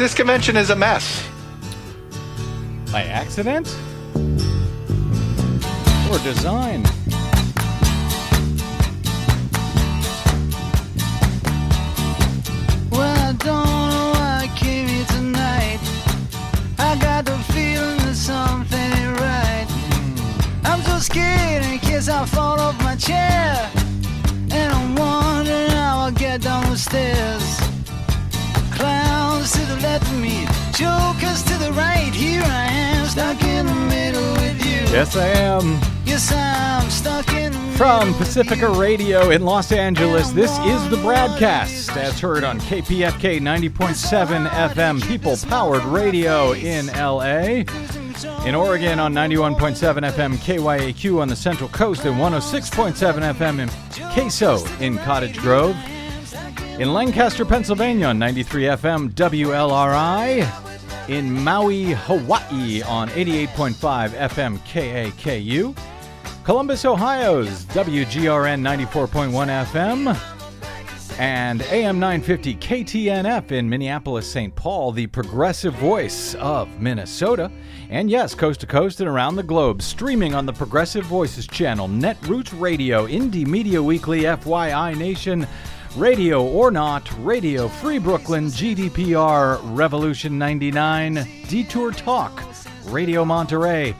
this convention is a mess. By accident? Or design? Well, I don't know why I came here tonight. I got the feeling that something ain't right. Hmm. I'm so scared in case I fall off my chair. And I'm wondering how I'll get down the stairs. Clowns to the left of me, jokers to the right. Here I am, stuck in the middle with you. Yes, I am. Yes, I'm stuck in the From Pacifica. Radio in Los Angeles, this is the BradCast as heard on KPFK 90.7 FM, People Powered Radio in LA. In Oregon on 91.7 FM KYAQ on the Central Coast and 106.7 FM in Queso in Cottage Grove. In Lancaster, Pennsylvania on 93 FM WLRI. In Maui, Hawaii on 88.5 FM KAKU. Columbus, Ohio's WGRN 94.1 FM and AM 950 KTNF in Minneapolis, St. Paul, the progressive voice of Minnesota. And yes, coast to coast and around the globe, streaming on the Progressive Voices channel, Netroots Radio, Indie Media Weekly, FYI Nation, Radio or Not, Radio Free Brooklyn, GDPR, Revolution 99, Detour Talk, Radio Monterey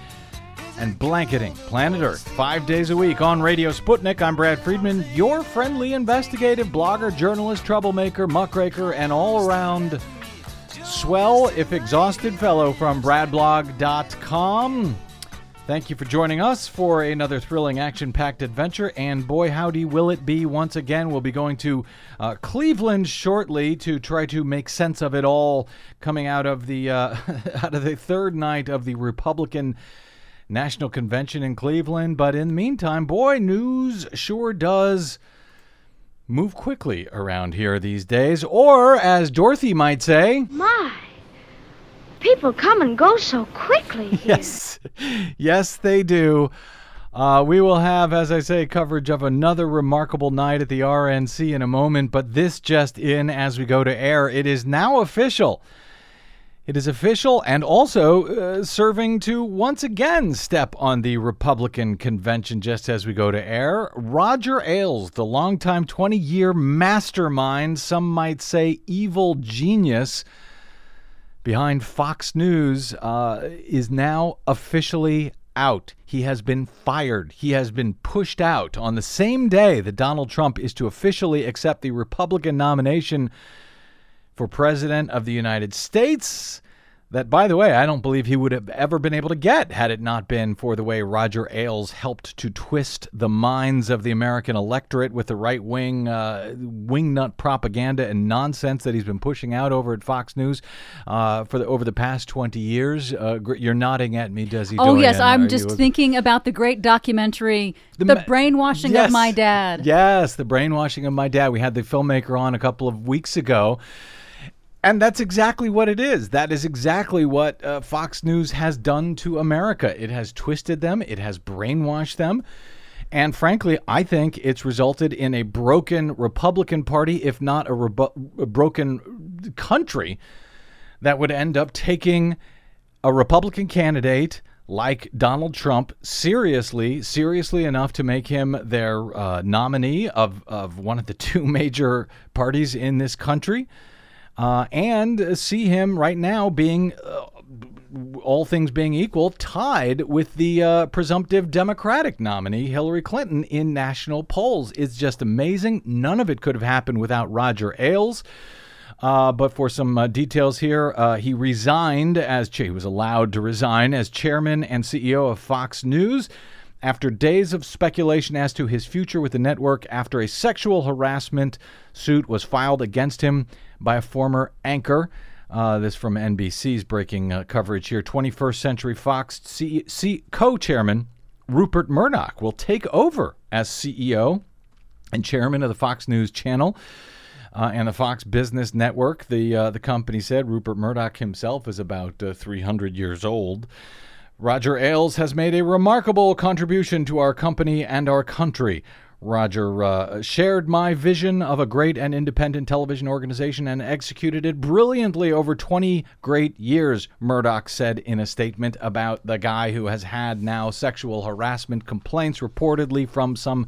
and blanketing planet Earth five days a week on Radio Sputnik. I'm Brad Friedman, your friendly investigative blogger, journalist, troublemaker, muckraker, and all around swell, if exhausted, fellow from BradBlog.com. Thank you for joining us for another thrilling action packed adventure. And boy, howdy will it be once again. We'll be going to uh, Cleveland shortly to try to make sense of it all coming out of the, uh, out of the third night of the Republican. National Convention in Cleveland. But in the meantime, boy, news sure does move quickly around here these days. Or, as Dorothy might say, My, people come and go so quickly here. yes, yes, they do. Uh, we will have, as I say, coverage of another remarkable night at the RNC in a moment, but this just in as we go to air. It is now official. It is official and also uh, serving to once again step on the Republican convention just as we go to air. Roger Ailes, the longtime 20 year mastermind, some might say evil genius behind Fox News, uh, is now officially out. He has been fired. He has been pushed out on the same day that Donald Trump is to officially accept the Republican nomination for President of the United States. That, by the way, I don't believe he would have ever been able to get had it not been for the way Roger Ailes helped to twist the minds of the American electorate with the right wing uh, wingnut propaganda and nonsense that he's been pushing out over at Fox News uh, for the, over the past 20 years. Uh, you're nodding at me, Desi. Oh yes, I'm Are just thinking about the great documentary, The "The, ma- Brainwashing Yes. of My Dad." Yes, the brainwashing of my dad. We had the filmmaker on a couple of weeks ago. And that's exactly what it is. That is exactly what uh, Fox News has done to America. It has twisted them, it has brainwashed them. And frankly, I think it's resulted in a broken Republican Party, if not a, rebu- a broken country, that would end up taking a Republican candidate like Donald Trump seriously, seriously enough to make him their uh, nominee of, of one of the two major parties in this country, uh, and see him right now being, uh, all things being equal, tied with the uh, presumptive Democratic nominee, Hillary Clinton, in national polls. It's just amazing. None of it could have happened without Roger Ailes. Uh, but for some uh, details here, uh, he resigned as he was allowed to resign as chairman and CEO of Fox News after days of speculation as to his future with the network after a sexual harassment suit was filed against him by a former anchor. Uh, this from NBC's breaking uh, coverage here. 21st Century Fox C- C- co-chairman Rupert Murdoch will take over as CEO and chairman of the Fox News channel uh, and the Fox Business Network. The uh, the company said Rupert Murdoch himself is about uh, 300 years old. Roger Ailes has made a remarkable contribution to our company and our country. Roger uh, shared my vision of a great and independent television organization and executed it brilliantly over 20 great years, Murdoch said in a statement about the guy who has had now sexual harassment complaints reportedly from some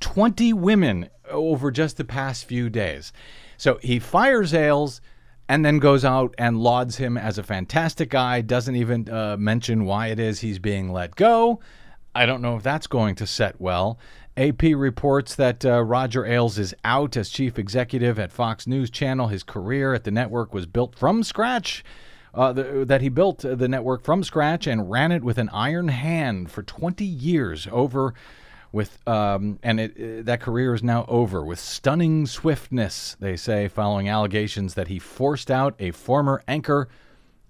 20 women over just the past few days. So he fires Ailes and then goes out and lauds him as a fantastic guy, doesn't even uh, mention why it is he's being let go. I don't know if that's going to set well. AP reports that uh, Roger Ailes is out as chief executive at Fox News Channel. His career at the network was built from scratch. Uh, the, that he built the network from scratch and ran it with an iron hand for 20 years over with um, and it, uh, that career is now over with stunning swiftness they say following allegations that he forced out a former anchor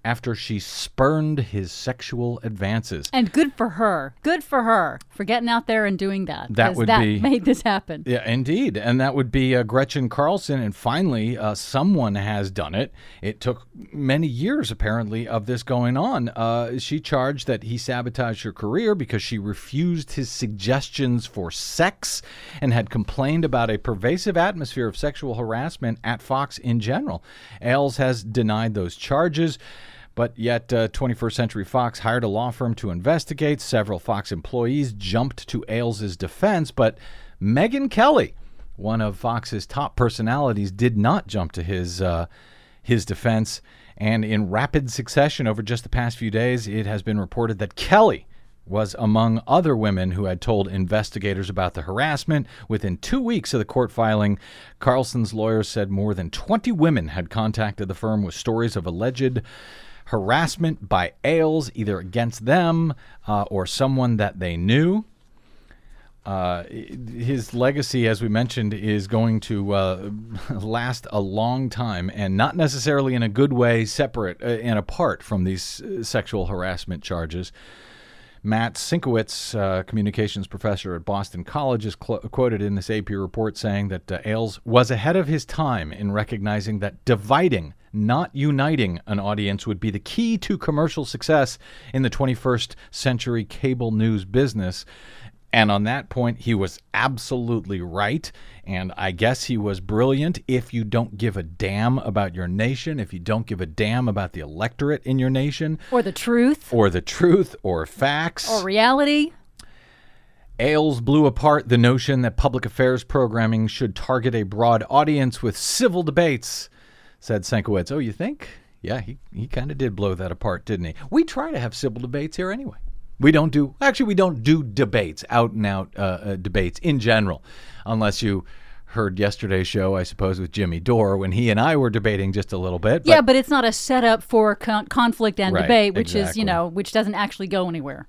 after she spurned his sexual advances. And good for her. Good for her for getting out there and doing that. That would that be- made this happen. Yeah, indeed. And that would be uh, Gretchen Carlson. And finally, uh, someone has done it. It took many years, apparently, of this going on. Uh, she charged that he sabotaged her career because she refused his suggestions for sex and had complained about a pervasive atmosphere of sexual harassment at Fox in general. Ailes has denied those charges. But yet, uh, 21st Century Fox hired a law firm to investigate. Several Fox employees jumped to Ailes' defense, but Megyn Kelly, one of Fox's top personalities, did not jump to his uh, his defense. And in rapid succession over just the past few days, it has been reported that Kelly was among other women who had told investigators about the harassment. Within two weeks of the court filing, Carlson's lawyers said more than 20 women had contacted the firm with stories of alleged harassment by Ailes, either against them uh, or someone that they knew. Uh, his legacy, as we mentioned, is going to uh, last a long time and not necessarily in a good way, separate uh, and apart from these uh, sexual harassment charges. Matt Sienkiewicz, uh, communications professor at Boston College, is cl- quoted in this AP report saying that uh, Ailes was ahead of his time in recognizing that dividing, not uniting an audience would be the key to commercial success in the 21st century cable news business. And on that point, he was absolutely right. And I guess he was brilliant if you don't give a damn about your nation, if you don't give a damn about the electorate in your nation, Or the truth. or the truth, or facts. Or reality. Ailes blew apart the notion that public affairs programming should target a broad audience with civil debates, said Sienkiewicz. Oh, you think? Yeah, he, he kind of did blow that apart, didn't he? We try to have civil debates here anyway. We don't do, actually, we don't do debates, out and out uh, uh, debates in general, unless you heard yesterday's show, I suppose, with Jimmy Dore when he and I were debating just a little bit. yeah, but it's not a setup for con- conflict and Right, debate, which is, you know, which doesn't actually go anywhere.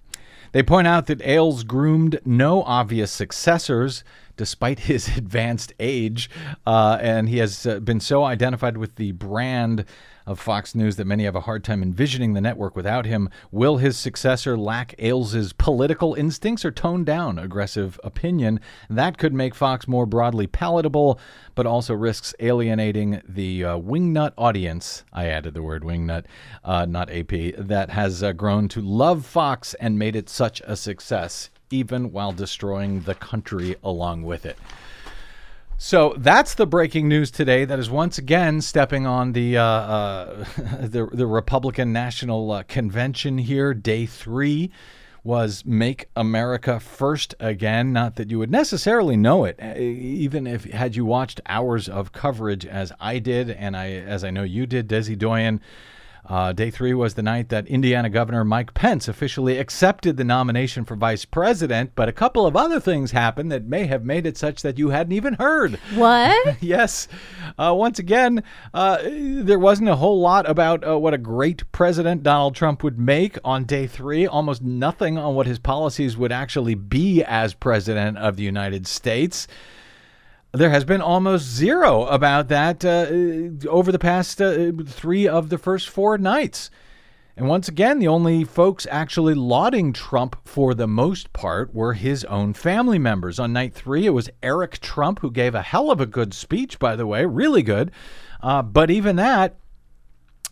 They point out that Ailes groomed no obvious successors despite his advanced age, uh, and he has uh, been so identified with the brand of Fox News that many have a hard time envisioning the network without him. Will his successor lack Ailes' political instincts or tone down aggressive opinion? That could make Fox more broadly palatable, but also risks alienating the uh, wingnut audience. I added the word wingnut, uh, not AP, that has uh, grown to love Fox and made it such a success, even while destroying the country along with it. So that's the breaking news today. That is once again stepping on the uh, uh, the, the Republican National uh, Convention here. Day three was "Make America First Again." Not that you would necessarily know it, uh, even if had you watched hours of coverage as I did, and I as I know you did, Desi Doyen. Uh, day three was the night that Indiana Governor Mike Pence officially accepted the nomination for vice president, but a couple of other things happened that may have made it such that you hadn't even heard. What? yes. Uh, once again, uh, there wasn't a whole lot about uh, what a great president Donald Trump would make on day three. Almost nothing on what his policies would actually be as president of the United States. There has been almost zero about that uh, over the past uh, three of the first four nights. And once again, the only folks actually lauding Trump for the most part were his own family members. On night three, it was Eric Trump, who gave a hell of a good speech, by the way, really good. Uh, but even that,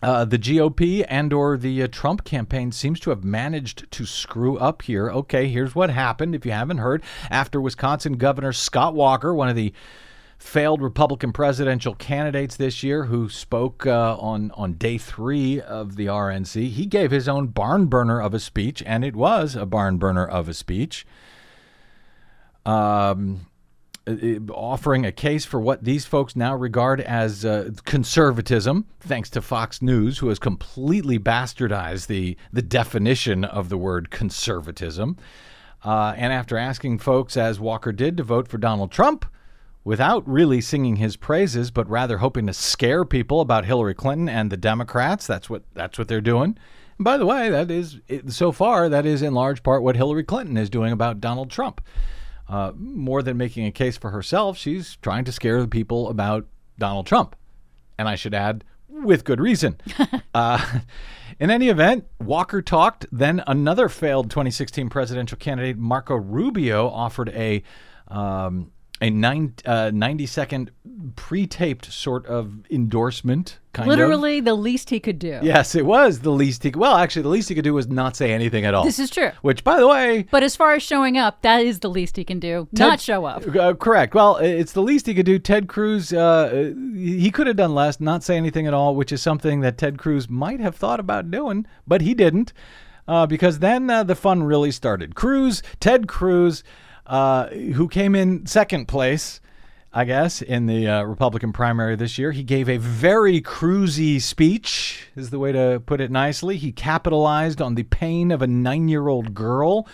Uh, the GOP and or the uh, Trump campaign seems to have managed to screw up here. Okay, here's what happened. If you haven't heard, after Wisconsin Governor Scott Walker, one of the failed Republican presidential candidates this year, who spoke uh, on on day three of the RNC, he gave his own barn burner of a speech, and it was a barn burner of a speech. Um, offering a case for what these folks now regard as uh, conservatism, thanks to Fox News, who has completely bastardized the, the definition of the word conservatism. Uh, and after asking folks, as Walker did, to vote for Donald Trump, without really singing his praises, but rather hoping to scare people about Hillary Clinton and the Democrats, that's what that's what they're doing. And by the way, that is so far that is in large part what Hillary Clinton is doing about Donald Trump uh, more than making a case for herself, she's trying to scare the people about Donald Trump. And I should add, with good reason. uh, in any event, Walker talked. Then another failed 2016 presidential candidate, Marco Rubio, offered a um, a nine, uh, 90 second pre-taped sort of endorsement kind literally of. the least he could do. Yes it was the least he could. well actually the least he could do was not say anything at all. This is true. Which by the way but as far as showing up that is the least he can do. Ted, not show up. Uh, correct. Well it's the least he could do. Ted cruz uh, he could have done less not say anything at all which is something that ted cruz might have thought about doing but he didn't uh, because then uh, the fun really started. Cruz ted cruz uh, who came in second place, I guess, in the uh, Republican primary this year. He gave a very cruisy speech, is the way to put it nicely. He capitalized on the pain of a nine year old girl,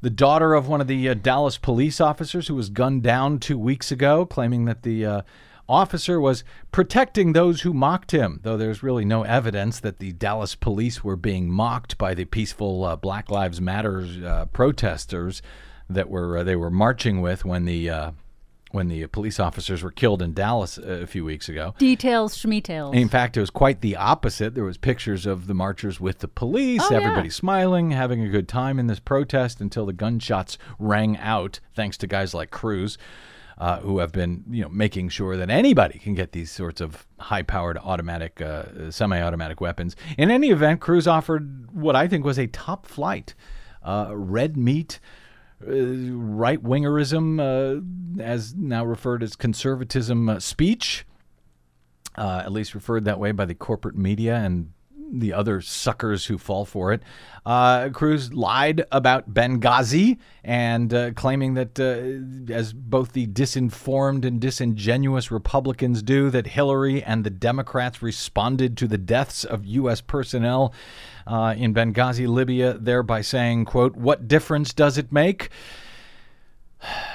the daughter of one of the uh, Dallas police officers who was gunned down two weeks ago, claiming that the uh, officer was protecting those who mocked him, though there's really no evidence that the Dallas police were being mocked by the peaceful uh, Black Lives Matter uh, protesters that were uh, they were marching with when the uh, when the police officers were killed in Dallas a few weeks ago. Details, schmetails. In fact, it was quite the opposite. There was pictures of the marchers with the police, oh, everybody yeah. smiling, having a good time in this protest until the gunshots rang out, thanks to guys like Cruz. Uh, who have been, you know, making sure that anybody can get these sorts of high-powered automatic, uh, semi-automatic weapons. In any event, Cruz offered what I think was a top-flight uh, red meat uh, right wingerism, uh, as now referred as conservatism uh, speech, uh, at least referred that way by the corporate media and the other suckers who fall for it. Uh, Cruz lied about Benghazi and uh, claiming that, uh, as both the disinformed and disingenuous Republicans do, that Hillary and the Democrats responded to the deaths of U.S. personnel uh, in Benghazi, Libya, thereby saying, quote, what difference does it make?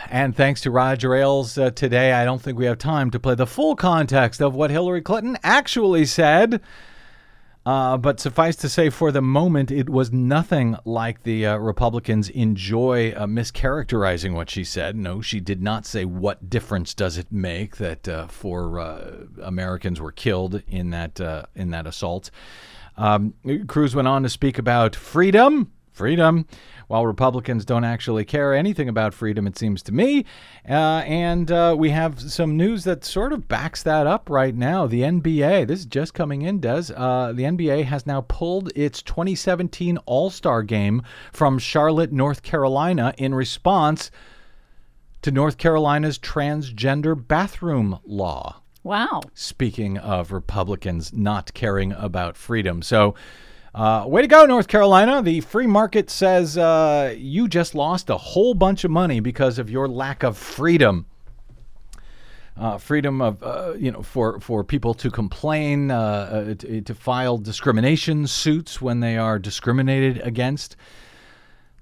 And thanks to Roger Ailes uh, today, I don't think we have time to play the full context of what Hillary Clinton actually said. Uh, but suffice to say, for the moment, it was nothing like the uh, Republicans enjoy uh, mischaracterizing what she said. No, she did not say, What difference does it make that uh, four uh, Americans were killed in that, uh, in that assault? Um, Cruz went on to speak about freedom. Freedom while Republicans don't actually care anything about freedom, it seems to me. Uh, and uh, we have some news that sort of backs that up right now. The NBA, this is just coming in, Des. Uh, the NBA has now pulled its 2017 All Star game from Charlotte, North Carolina, in response to North Carolina's transgender bathroom law. Wow. Speaking of Republicans not caring about freedom. So, uh, way to go, North Carolina. The free market says uh, you just lost a whole bunch of money because of your lack of freedom. Uh, freedom of uh, you know for for people to complain, uh, uh, to, to file discrimination suits when they are discriminated against.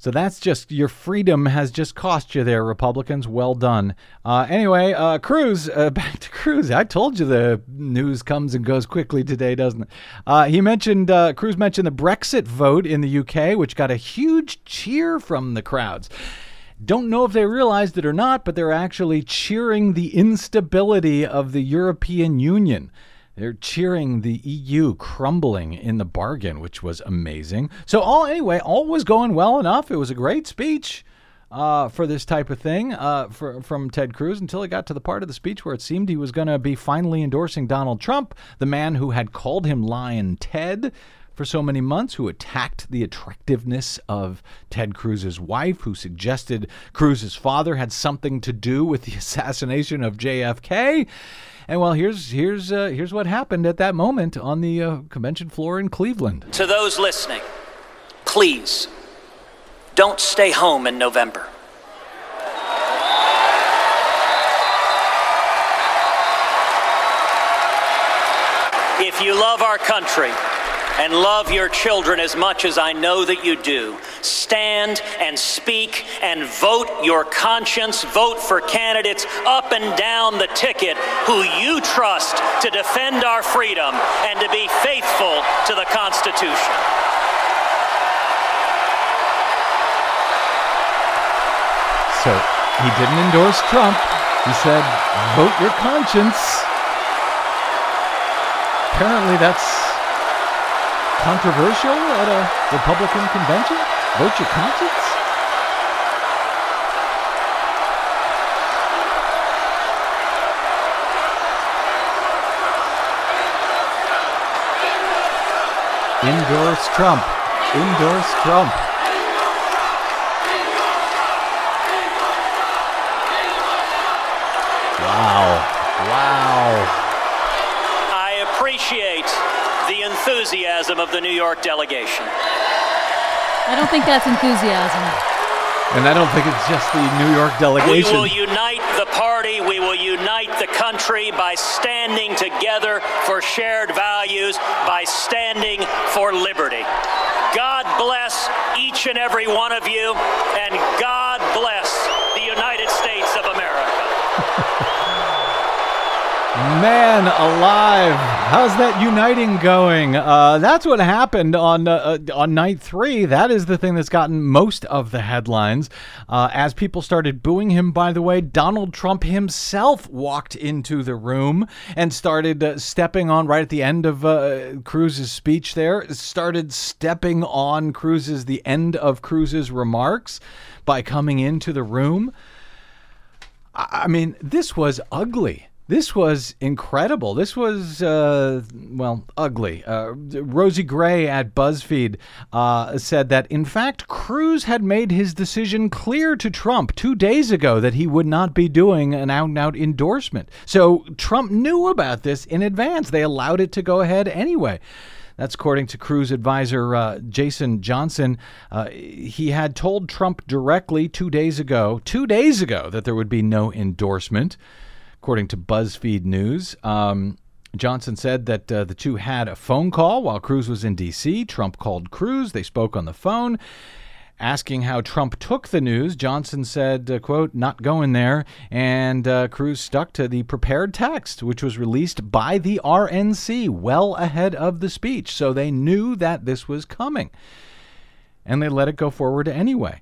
So that's just your freedom has just cost you there, Republicans. Well done. Uh, anyway, uh, Cruz, uh, back to Cruz. I told you the news comes and goes quickly today, doesn't it? Uh, he mentioned uh, Cruz mentioned the Brexit vote in the UK, which got a huge cheer from the crowds. Don't know if they realized it or not, but they're actually cheering the instability of the European Union. They're cheering the EU crumbling in the bargain, which was amazing. So all anyway, all was going well enough. It was a great speech. uh, for this type of thing uh, for, from Ted Cruz until it got to the part of the speech where it seemed he was going to be finally endorsing Donald Trump, the man who had called him Lyin' Ted for so many months, who attacked the attractiveness of Ted Cruz's wife, who suggested Cruz's father had something to do with the assassination of JFK. And well, here's here's uh, here's what happened at that moment on the uh, convention floor in Cleveland. To those listening, please don't stay home in November. If you love our country and love your children as much as I know that you do, stand and speak and vote your conscience. Vote for candidates up and down the ticket who you trust to defend our freedom and to be faithful to the Constitution. So he didn't endorse Trump. He said, vote your conscience. Apparently, that's controversial at a Republican convention. Vote your conscience? Endorse Trump. Endorse Trump. The enthusiasm of the New York delegation. I don't think that's enthusiasm. And I don't think it's just the New York delegation. We will unite the party, we will unite the country by standing together for shared values, by standing for liberty. God bless each and every one of you, and God bless the United States of America. Man alive! How's that uniting going? Uh, that's what happened on uh, uh, on night three. That is the thing that's gotten most of the headlines. Uh, as people started booing him, by the way, Donald Trump himself walked into the room and started uh, stepping on right at the end of uh, Cruz's speech. There, started stepping on Cruz's the end of Cruz's remarks by coming into the room. I I mean, this was ugly. This was incredible. This was, uh, well, ugly. Uh, Rosie Gray at BuzzFeed uh, said that, in fact, Cruz had made his decision clear to Trump two days ago that he would not be doing an out and out endorsement. So Trump knew about this in advance. They allowed it to go ahead anyway. That's according to Cruz advisor uh, Jason Johnson. Uh, he had told Trump directly two days ago, two days ago, that there would be no endorsement, according to BuzzFeed News. Um, Johnson said that uh, the two had a phone call while Cruz was in D.C. Trump called Cruz. They spoke on the phone. Asking how Trump took the news, Johnson said, uh, quote, not going there. And uh, Cruz stuck to the prepared text, which was released by the RNC well ahead of the speech. So they knew that this was coming. And they let it go forward anyway.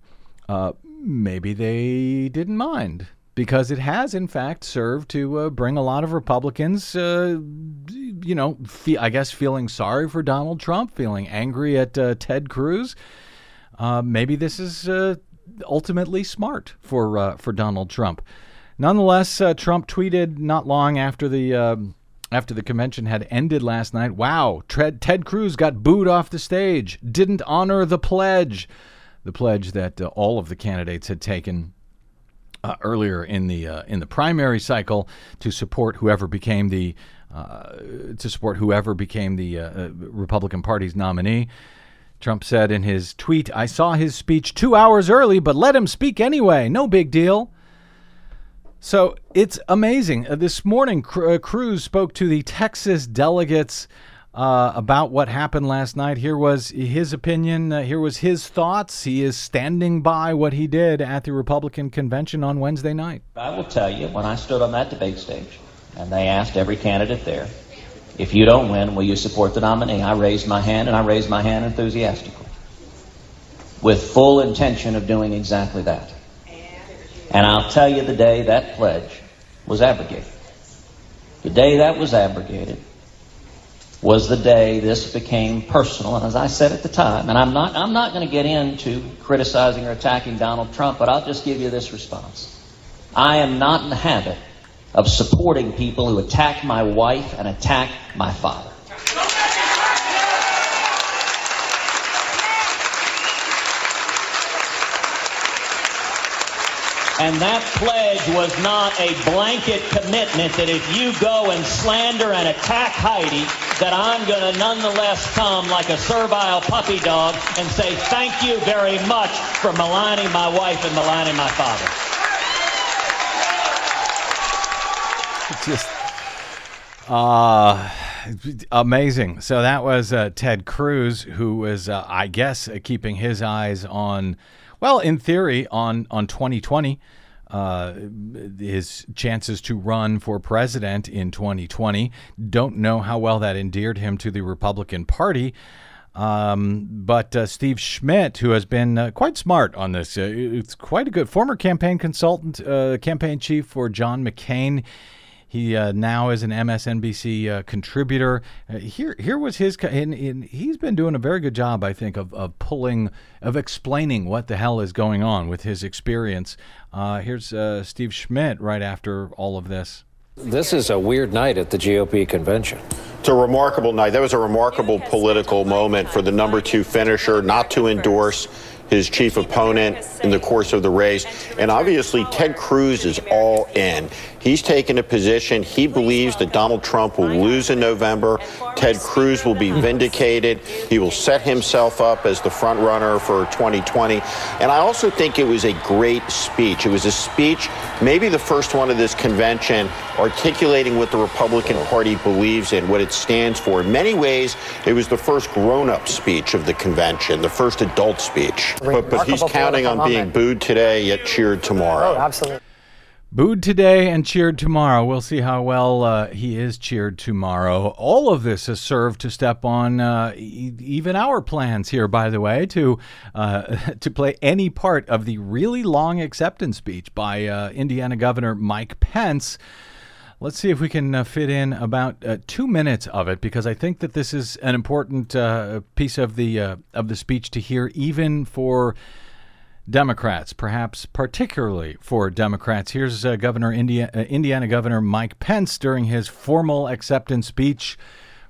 Uh, maybe they didn't mind because it has, in fact, served to uh, bring a lot of Republicans, uh, you know, fe- I guess feeling sorry for Donald Trump, feeling angry at uh, Ted Cruz. Uh, maybe this is uh, ultimately smart for uh, for Donald Trump. Nonetheless, Trump tweeted not long after the um after the convention had ended last night. Wow, Ted, Ted Cruz got booed off the stage. Didn't honor the pledge, the pledge that all of the candidates had taken uh, earlier in the uh, in the primary cycle to support whoever became the uh, to support whoever became the uh, uh, Republican Party's nominee. Trump said in his tweet, "I saw his speech two hours early, but let him speak anyway. No big deal." So it's amazing. Uh, this morning, Cr- Cruz spoke to the Texas delegates uh, about what happened last night. Here was his opinion. Uh, here was his thoughts. He is standing by what he did at the Republican convention on Wednesday night. I will tell you, when I stood on that debate stage and they asked every candidate there, if you don't win, will you support the nominee? I raised my hand and I raised my hand enthusiastically with full intention of doing exactly that. And I'll tell you the day that pledge was abrogated. The day that was abrogated, was the day this became personal. And as I said at the time, and I'm not, I'm not going to get into criticizing or attacking Donald Trump, but I'll just give you this response. I am not in the habit of supporting people who attack my wife and attack my father. And that pledge was not a blanket commitment that if you go and slander and attack Heidi, that I'm going to nonetheless come like a servile puppy dog and say thank you very much for maligning my wife and maligning my father. just uh amazing. So that was uh, Ted Cruz, who was, uh, I guess, uh, keeping his eyes on, well, in theory, on on 2020, uh, his chances to run for president in 2020. Don't know how well that endeared him to the Republican Party. Um, but uh, Steve Schmidt, who has been uh, quite smart on this, uh, it's quite a good former campaign consultant, uh, campaign chief for John McCain. He uh, now is an MSNBC uh, contributor. Uh, here, here was his, and, and, he's been doing a very good job, I think, of, of pulling, of explaining what the hell is going on with his experience. Uh, here's uh, Steve Schmidt right after all of this. This is a weird night at the GOP convention. It's a remarkable night. That was a remarkable political moment for the number two finisher not to endorse his chief opponent in the course of the race. And obviously, Ted Cruz is all in. He's taken a position. He believes that Donald Trump will lose in November. Ted Cruz will be vindicated. He will set himself up as the front runner for 2020. And I also think it was a great speech. It was a speech, maybe the first one of this convention, articulating what the Republican Party believes in, what it stands for. In many ways, it was the first grown up speech of the convention, the first adult speech. But, but he's counting on being booed today, yet cheered tomorrow. Oh, absolutely. Booed today and cheered tomorrow. We'll see how well uh, he is cheered tomorrow. All of this has served to step on uh, e- even our plans here, by the way, to uh, to play any part of the really long acceptance speech by uh, Indiana Governor Mike Pence. Let's see if we can uh, fit in about uh, two minutes of it, because I think that this is an important piece of the of the speech to hear, even for Democrats, perhaps particularly for Democrats. Here's uh, Governor India, uh, Indiana Governor Mike Pence during his formal acceptance speech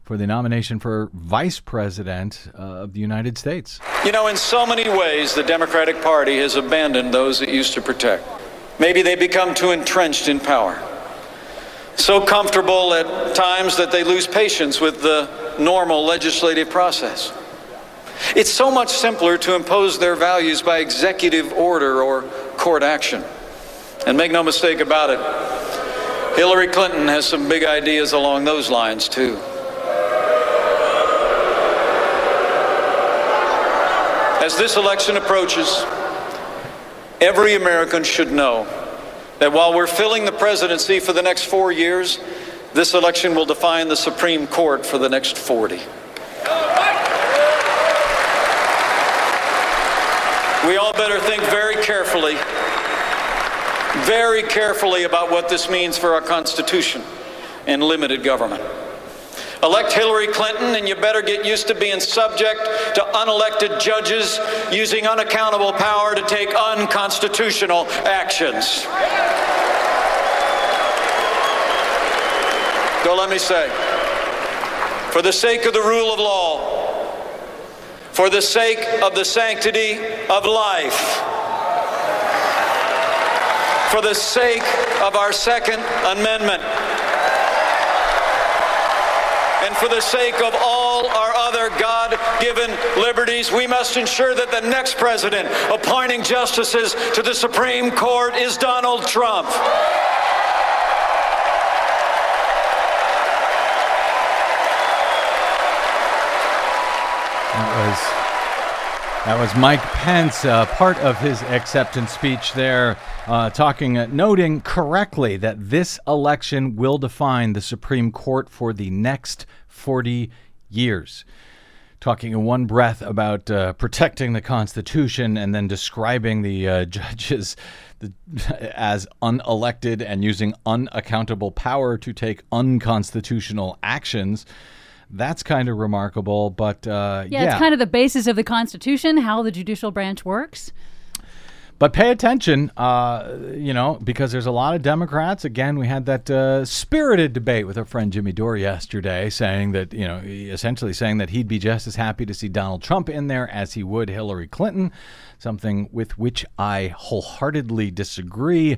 for the nomination for Vice President uh, of the United States. You know, in so many ways, the Democratic Party has abandoned those it used to protect. Maybe they become too entrenched in power, so comfortable at times that they lose patience with the normal legislative process. It's so much simpler to impose their values by executive order or court action. And make no mistake about it, Hillary Clinton has some big ideas along those lines, too. As this election approaches, every American should know that while we're filling the presidency for the next four years, this election will define the Supreme Court for the next 40. We all better think very carefully, very carefully about what this means for our Constitution and limited government. Elect Hillary Clinton, and you better get used to being subject to unelected judges using unaccountable power to take unconstitutional actions. So let me say, for the sake of the rule of law, for the sake of the sanctity of life, for the sake of our Second Amendment, and for the sake of all our other God given liberties, we must ensure that the next president appointing justices to the Supreme Court is Donald Trump. That was Mike Pence, uh, part of his acceptance speech there, uh, talking, uh, noting correctly that this election will define the Supreme Court for the next 40 years. Talking in one breath about uh, protecting the Constitution and then describing the uh, judges as unelected and using unaccountable power to take unconstitutional actions. That's kind of remarkable, but uh, Yeah, it's kind of the basis of the Constitution, how the judicial branch works. But pay attention, uh, you know, because there's a lot of Democrats. Again, we had that uh, spirited debate with our friend Jimmy Dore yesterday, saying that, you know, essentially saying that he'd be just as happy to see Donald Trump in there as he would Hillary Clinton, something with which I wholeheartedly disagree.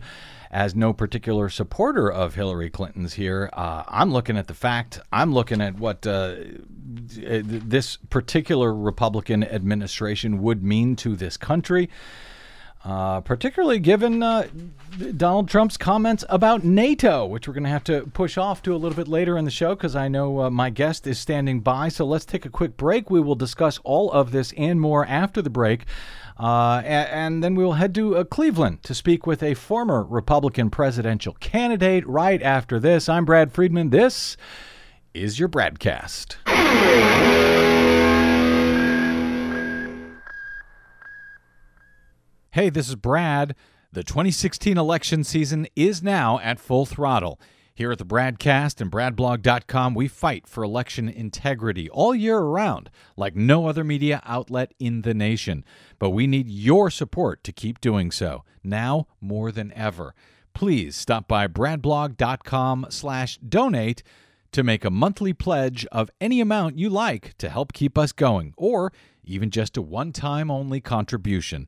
As no particular supporter of Hillary Clinton's here, uh, I'm looking at the fact, I'm looking at what uh, this particular Republican administration would mean to this country. Uh, particularly given uh, Donald Trump's comments about NATO, which we're going to have to push off to a little bit later in the show because I know uh, my guest is standing by. So let's take a quick break. We will discuss all of this and more after the break. Uh, and, then we will head to uh, Cleveland to speak with a former Republican presidential candidate right after this. I'm Brad Friedman. This is your BradCast. Hey, this is Brad. The 2016 election season is now at full throttle. Here at the BradCast and BradBlog.com, we fight for election integrity all year around, like no other media outlet in the nation. But we need your support to keep doing so, now more than ever. Please stop by BradBlog.com slash donate to make a monthly pledge of any amount you like to help keep us going, or even just a one-time only contribution.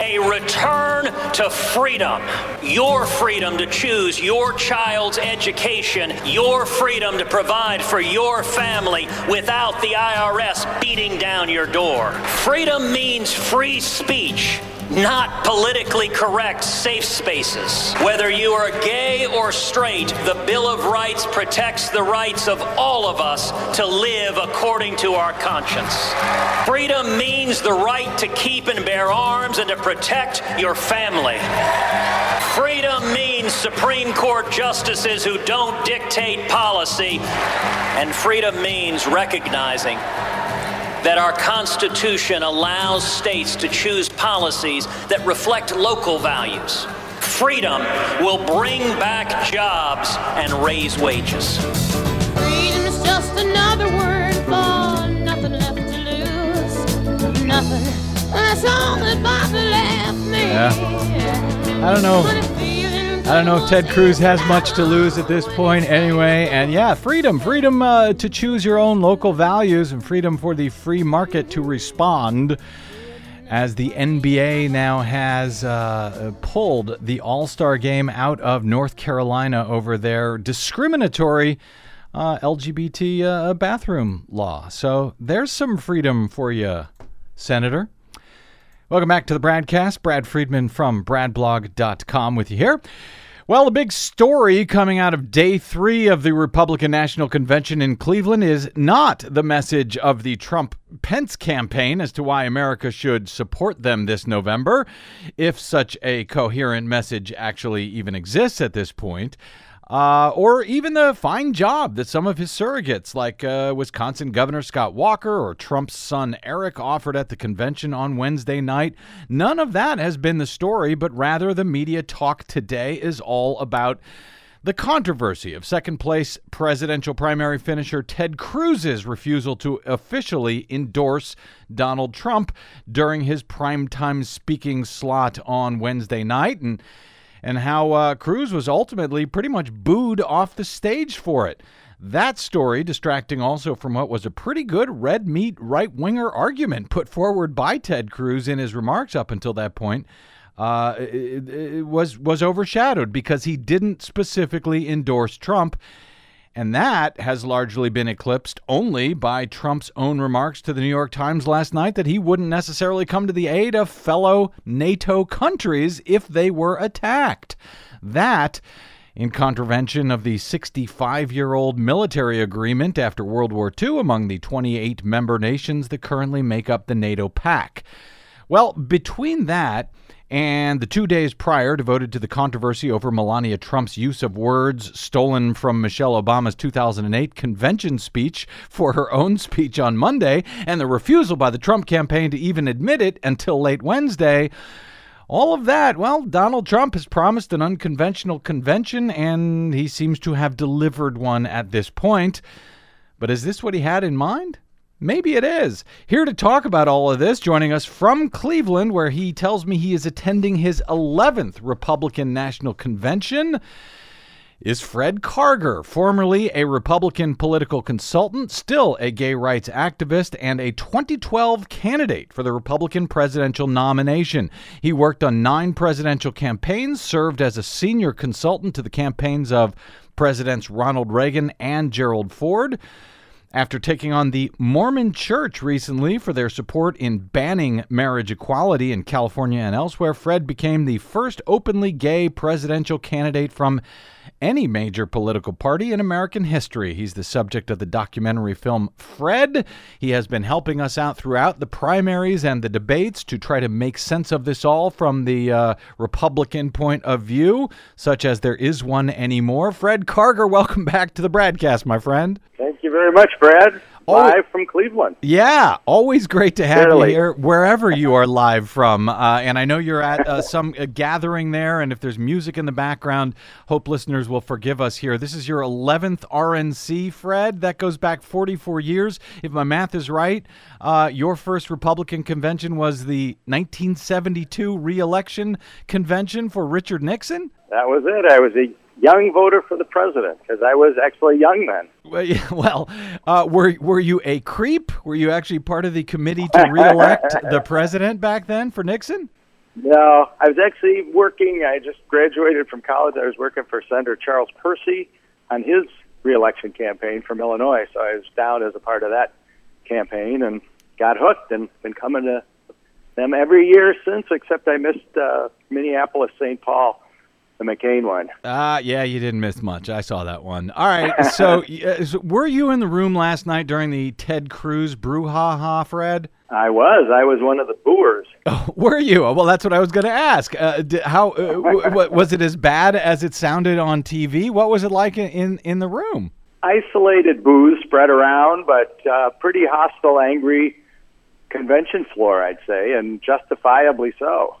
A return to freedom. Your freedom to choose your child's education, your freedom to provide for your family without the IRS beating down your door. Freedom means free speech not politically correct safe spaces. Whether you are gay or straight, the Bill of Rights protects the rights of all of us to live according to our conscience. Freedom means the right to keep and bear arms and to protect your family. Freedom means Supreme Court justices who don't dictate policy. And freedom means recognizing that our Constitution allows states to choose policies that reflect local values. Freedom will bring back jobs and raise wages. Freedom is just another word for nothing left to lose. Nothing. That's all that Bobby left me. Yeah. I don't know. I don't know if Ted Cruz has much to lose at this point anyway. And yeah, freedom, freedom uh, to choose your own local values and freedom for the free market to respond. As the NBA now has uh, pulled the All Star game out of North Carolina over their discriminatory uh, LGBT uh, bathroom law. So there's some freedom for you, Senator. Welcome back to the BradCast. Brad Friedman from BradBlog.com with you here. Well, the big story coming out of day three of the Republican National Convention in Cleveland is not the message of the Trump Pence campaign as to why America should support them this November, if such a coherent message actually even exists at this point uh, or even the fine job that some of his surrogates, like uh, Wisconsin Governor Scott Walker or Trump's son Eric, offered at the convention on Wednesday night. None of that has been the story, but rather the media talk today is all about the controversy of second place presidential primary finisher Ted Cruz's refusal to officially endorse Donald Trump during his primetime speaking slot on Wednesday night. And and how uh, Cruz was ultimately pretty much booed off the stage for it. That story distracting also from what was a pretty good red meat right winger argument put forward by Ted Cruz in his remarks up until that point. Uh, it, it was was overshadowed because he didn't specifically endorse Trump, And that has largely been eclipsed only by Trump's own remarks to the New York Times last night that he wouldn't necessarily come to the aid of fellow NATO countries if they were attacked. That in contravention of the 65 year old military agreement after World War II among the 28 member nations that currently make up the NATO pact. Well, between that and the two days prior devoted to the controversy over Melania Trump's use of words stolen from Michelle Obama's 2008 convention speech for her own speech on Monday, and the refusal by the Trump campaign to even admit it until late Wednesday. All of that, well, Donald Trump has promised an unconventional convention, and he seems to have delivered one at this point. But is this what he had in mind? Maybe it is. Here to talk about all of this, joining us from Cleveland, where he tells me he is attending his 11th Republican National Convention is Fred Karger, formerly a Republican political consultant, still a gay rights activist, and a 2012 candidate for the Republican presidential nomination. He worked on nine presidential campaigns, served as a senior consultant to the campaigns of Presidents Ronald Reagan and Gerald Ford. After taking on the Mormon Church recently for their support in banning marriage equality in California and elsewhere, Fred became the first openly gay presidential candidate from any major political party in American history. He's the subject of the documentary film Fred. He has been helping us out throughout the primaries and the debates to try to make sense of this all from the uh, Republican point of view, such as there is one anymore. Fred Karger, welcome back to the BradCast, my friend. You very much, Brad. Live from Cleveland. Yeah, always great to have Barely. you here wherever you are live from. Uh, and I know you're at uh, some uh, gathering there, and if there's music in the background, hope listeners will forgive us here. This is your 11th RNC, Fred. That goes back 44 years. If my math is right, uh, your first Republican convention was the 1972 reelection convention for Richard Nixon? That was it. I was a young voter for the president because I was actually young then. Well, yeah, well uh, were were you a creep? Were you actually part of the committee to reelect the president back then for Nixon? No, I was actually working. I just graduated from college. I was working for Senator Charles Percy on his reelection campaign from Illinois. So I was down as a part of that campaign and got hooked and been coming to them every year since, except I missed uh, Minneapolis, St. Paul, the McCain one. Ah, yeah, you didn't miss much. I saw that one. All right, so, uh, were you in the room last night during the Ted Cruz brouhaha, Fred? I was. I was one of the booers. Were you? Well, that's what I was going to ask. Uh, di- how uh, w- w- was it as bad as it sounded on TV? What was it like in in, in the room? Isolated boos spread around, but uh, pretty hostile, angry convention floor, I'd say, and justifiably so.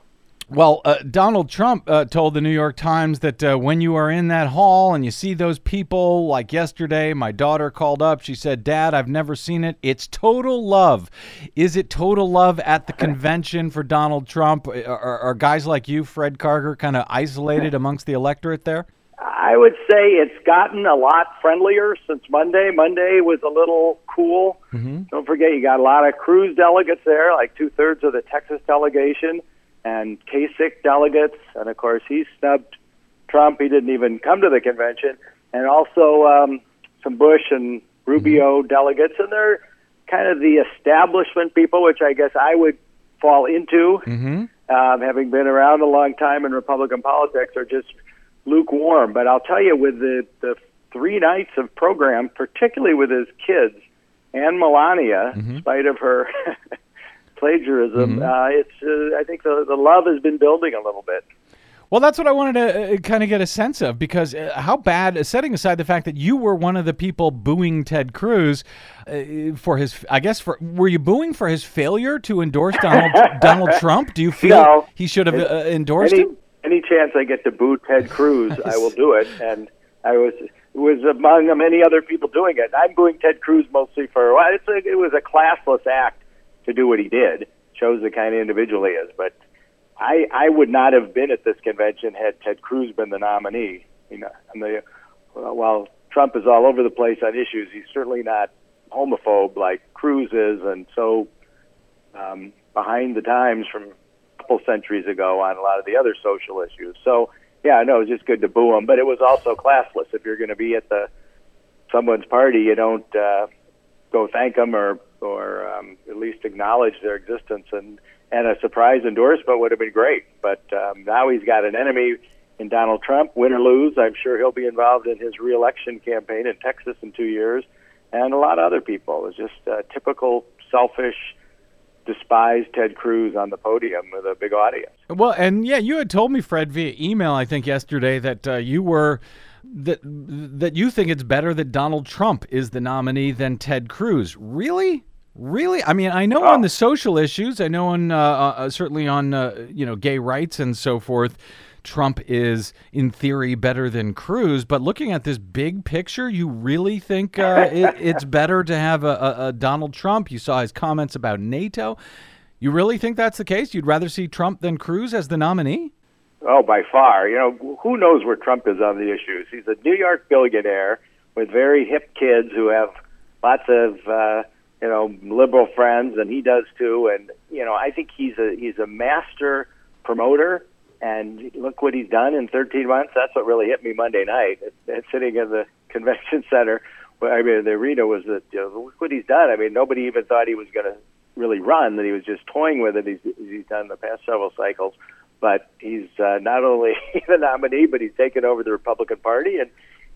Well, uh, Donald Trump uh, told the New York Times that uh, when you are in that hall and you see those people, like yesterday, my daughter called up. She said, Dad, I've never seen it. It's total love. Is it total love at the convention for Donald Trump? Are, are, are guys like you, Fred Karger, kind of isolated amongst the electorate there? I would say it's gotten a lot friendlier since Monday. Monday was a little cool. Mm-hmm. Don't forget, you got a lot of Cruz delegates there, like two thirds of the Texas delegation, and Kasich delegates. And of course, he snubbed Trump. He didn't even come to the convention. And also um, some Bush and Rubio delegates. And they're kind of the establishment people, which I guess I would fall into, Mm-hmm. um, having been around a long time in Republican politics, are just lukewarm. But I'll tell you, with the, the three nights of program, particularly with his kids and Melania, in spite of her plagiarism, uh, it's uh, I think the the love has been building a little bit. Well, that's what I wanted to uh, kind of get a sense of because uh, how bad, setting aside the fact that you were one of the people booing Ted Cruz uh, for his, I guess, for were you booing for his failure to endorse Donald Donald Trump? Do you feel No. he should have uh, endorsed any, him? Any chance I get to boo Ted Cruz, I will do it. And I was was among many other people doing it. I'm booing Ted Cruz mostly for well, it's a, it was a classless act to do what he did. Shows the kind of individual he is. But I I would not have been at this convention had Ted Cruz been the nominee. You know, and the while Trump is all over the place on issues, he's certainly not homophobe like Cruz is, and so um, behind the times from a couple centuries ago on a lot of the other social issues. So yeah, no, it was just good to boo him, but it was also classless. If you're going to be at the someone's party, you don't uh, go thank them or or um, at least acknowledge their existence. And and a surprise endorsement would have been great. But um, now he's got an enemy in Donald Trump. Win or lose, I'm sure he'll be involved in his reelection campaign in Texas in two years, and a lot of other people. It's just uh, typical selfish despised Ted Cruz on the podium with a big audience. Well, and yeah, you had told me, Fred, via email, I think yesterday, that uh, you were that that you think it's better that Donald Trump is the nominee than Ted Cruz. Really? Really? I mean, I know oh. on the social issues, I know on uh, uh, certainly on uh, you know gay rights and so forth. Trump is, in theory, better than Cruz. But looking at this big picture, you really think uh, it, it's better to have a, a, a Donald Trump? You saw his comments about NATO. You really think that's the case? You'd rather see Trump than Cruz as the nominee? Oh, by far. You know, who knows where Trump is on the issues? He's a New York billionaire with very hip kids who have lots of, uh, you know, liberal friends, and he does too. And you know, I think he's a he's a master promoter and look what he's done in 13 months. That's what really hit me Monday night. At, sitting in the convention center, where I mean the arena was that you know, look what he's done. I mean nobody even thought he was going to really run. That he was just toying with it. He's, he's done the past several cycles, but he's uh, not only the nominee, but he's taken over the Republican Party and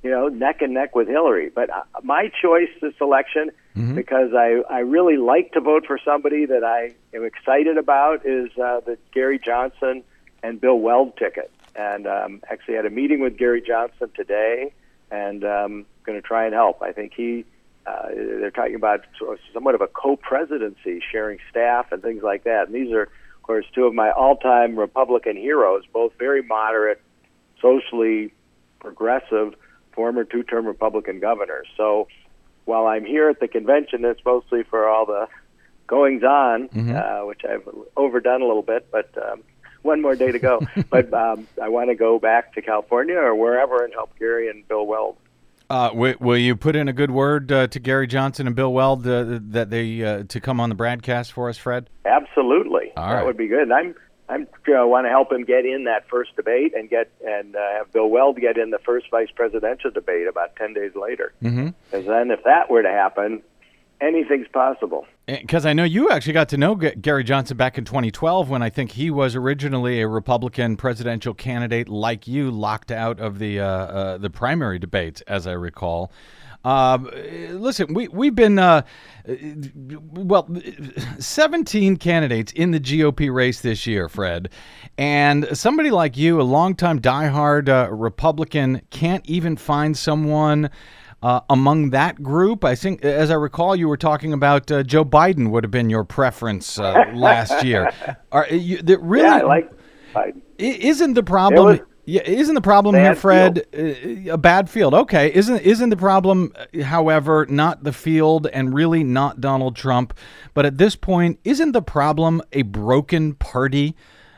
you know neck and neck with Hillary. But uh, my choice this election, mm-hmm. because I I really like to vote for somebody that I am excited about, is uh, the Gary Johnson and Bill Weld ticket. And um, actually had a meeting with Gary Johnson today, and um, going to try and help. I think he. Uh, they're talking about somewhat of a co-presidency, sharing staff and things like that. And these are, of course, two of my all-time Republican heroes, both very moderate, socially progressive, former two-term Republican governor. So while I'm here at the convention, it's mostly for all the goings on, mm-hmm. uh, which I've overdone a little bit, but um, one more day to go. but um, I want to go back to California or wherever and help Gary and Bill Weld. Uh, will, will, you put in a good word uh, to Gary Johnson and Bill Weld uh, that they uh, to come on the broadcast for us, Fred? Absolutely, All that right. would be good. I'm I'm uh, want to help him get in that first debate and get and uh, have Bill Weld get in the first vice presidential debate about ten days later. Because mm-hmm. then, if that were to happen, anything's possible. Because I know you actually got to know Gary Johnson back in 2012 when I think he was originally a Republican presidential candidate, like you, locked out of the uh, uh, the primary debates, as I recall. Um, listen, we we've been uh, well, 17 candidates in the GOP race this year, Fred, and somebody like you, a longtime diehard uh, Republican, can't even find someone uh, among that group, I think, as I recall, you were talking about uh, Joe Biden would have been your preference uh, last year. Are you, really? Yeah, I like Biden. Isn't the problem? Was, yeah, isn't the problem here, Fred, uh, a bad field? Okay, isn't isn't the problem, however, not the field and really not Donald Trump, but at this point, isn't the problem a broken party?